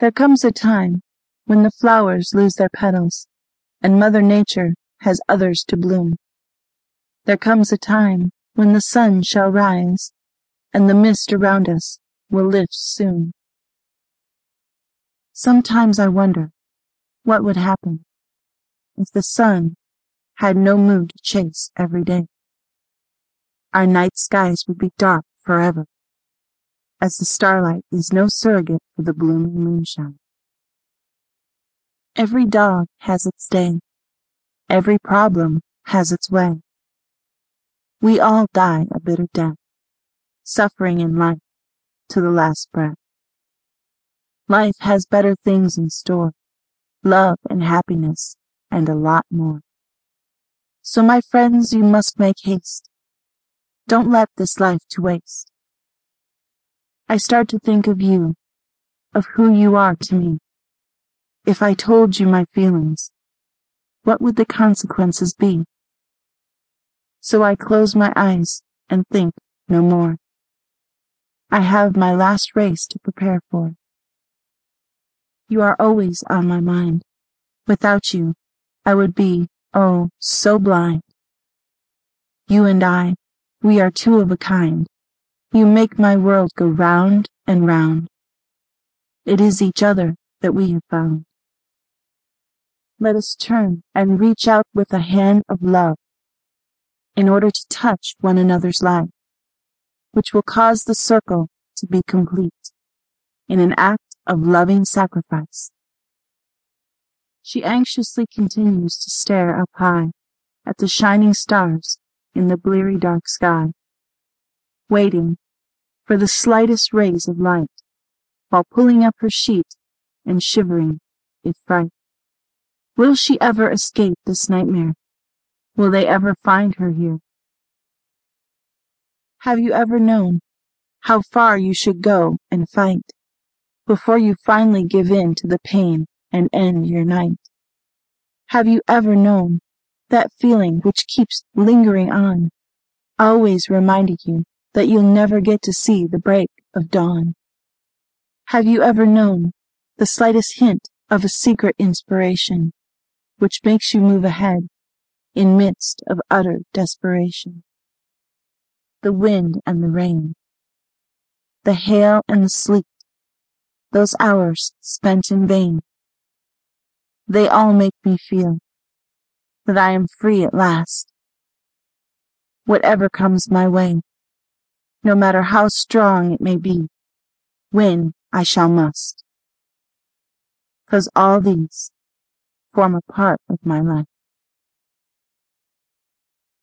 There comes a time when the flowers lose their petals and Mother Nature has others to bloom. There comes a time when the sun shall rise and the mist around us will lift soon. Sometimes I wonder what would happen if the sun had no moon to chase every day. Our night skies would be dark forever, as the starlight is no surrogate for the blooming moonshine. Every dog has its day. Every problem has its way. We all die a bitter death, suffering in life to the last breath. Life has better things in store, love and happiness, and a lot more. So my friends, you must make haste. Don't let this life to waste. I start to think of you, of who you are to me. If I told you my feelings, what would the consequences be? So I close my eyes and think no more. I have my last race to prepare for. You are always on my mind. Without you, I would be, oh, so blind. You and I, we are two of a kind. You make my world go round and round. It is each other that we have found. Let us turn and reach out with a hand of love in order to touch one another's life, which will cause the circle to be complete in an act of loving sacrifice. She anxiously continues to stare up high at the shining stars in the bleary dark sky, waiting for the slightest rays of light while pulling up her sheet and shivering with fright. Will she ever escape this nightmare? Will they ever find her here? Have you ever known how far you should go and fight before you finally give in to the pain and end your night? Have you ever known that feeling which keeps lingering on, always reminding you that you'll never get to see the break of dawn? Have you ever known the slightest hint of a secret inspiration which makes you move ahead in midst of utter desperation? The wind and the rain, the hail and the sleet, those hours spent in vain. They all make me feel that I am free at last. Whatever comes my way, no matter how strong it may be, win I shall must. Cause all these form a part of my life.